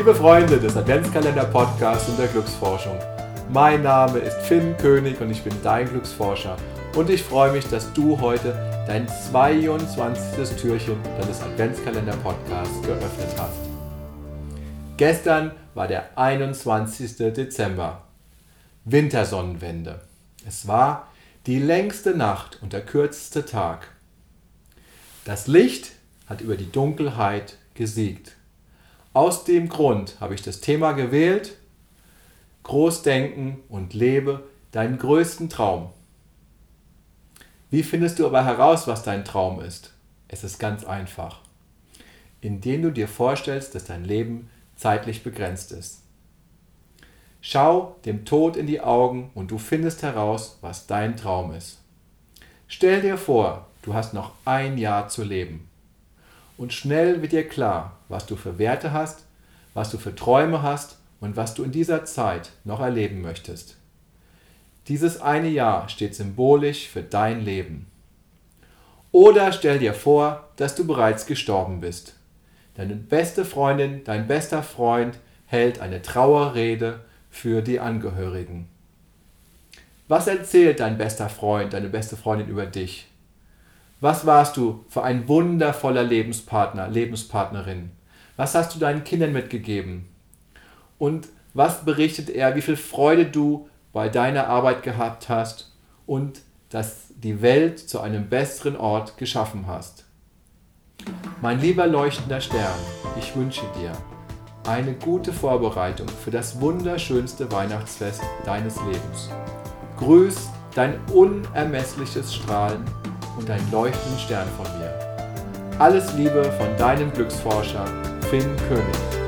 Liebe Freunde des Adventskalender-Podcasts und der Glücksforschung, mein Name ist Finn König und ich bin dein Glücksforscher. Und ich freue mich, dass du heute dein 22. Türchen deines Adventskalender-Podcasts geöffnet hast. Gestern war der 21. Dezember. Wintersonnenwende. Es war die längste Nacht und der kürzeste Tag. Das Licht hat über die Dunkelheit gesiegt. Aus dem Grund habe ich das Thema gewählt, Großdenken und lebe deinen größten Traum. Wie findest du aber heraus, was dein Traum ist? Es ist ganz einfach, indem du dir vorstellst, dass dein Leben zeitlich begrenzt ist. Schau dem Tod in die Augen und du findest heraus, was dein Traum ist. Stell dir vor, du hast noch ein Jahr zu leben. Und schnell wird dir klar, was du für Werte hast, was du für Träume hast und was du in dieser Zeit noch erleben möchtest. Dieses eine Jahr steht symbolisch für dein Leben. Oder stell dir vor, dass du bereits gestorben bist. Deine beste Freundin, dein bester Freund hält eine Trauerrede für die Angehörigen. Was erzählt dein bester Freund, deine beste Freundin über dich? Was warst du für ein wundervoller Lebenspartner, Lebenspartnerin? Was hast du deinen Kindern mitgegeben? Und was berichtet er, wie viel Freude du bei deiner Arbeit gehabt hast und dass die Welt zu einem besseren Ort geschaffen hast? Mein lieber leuchtender Stern, ich wünsche dir eine gute Vorbereitung für das wunderschönste Weihnachtsfest deines Lebens. Grüß dein unermessliches Strahlen und dein leuchtenden Stern von mir. Alles Liebe von deinem Glücksforscher Finn König.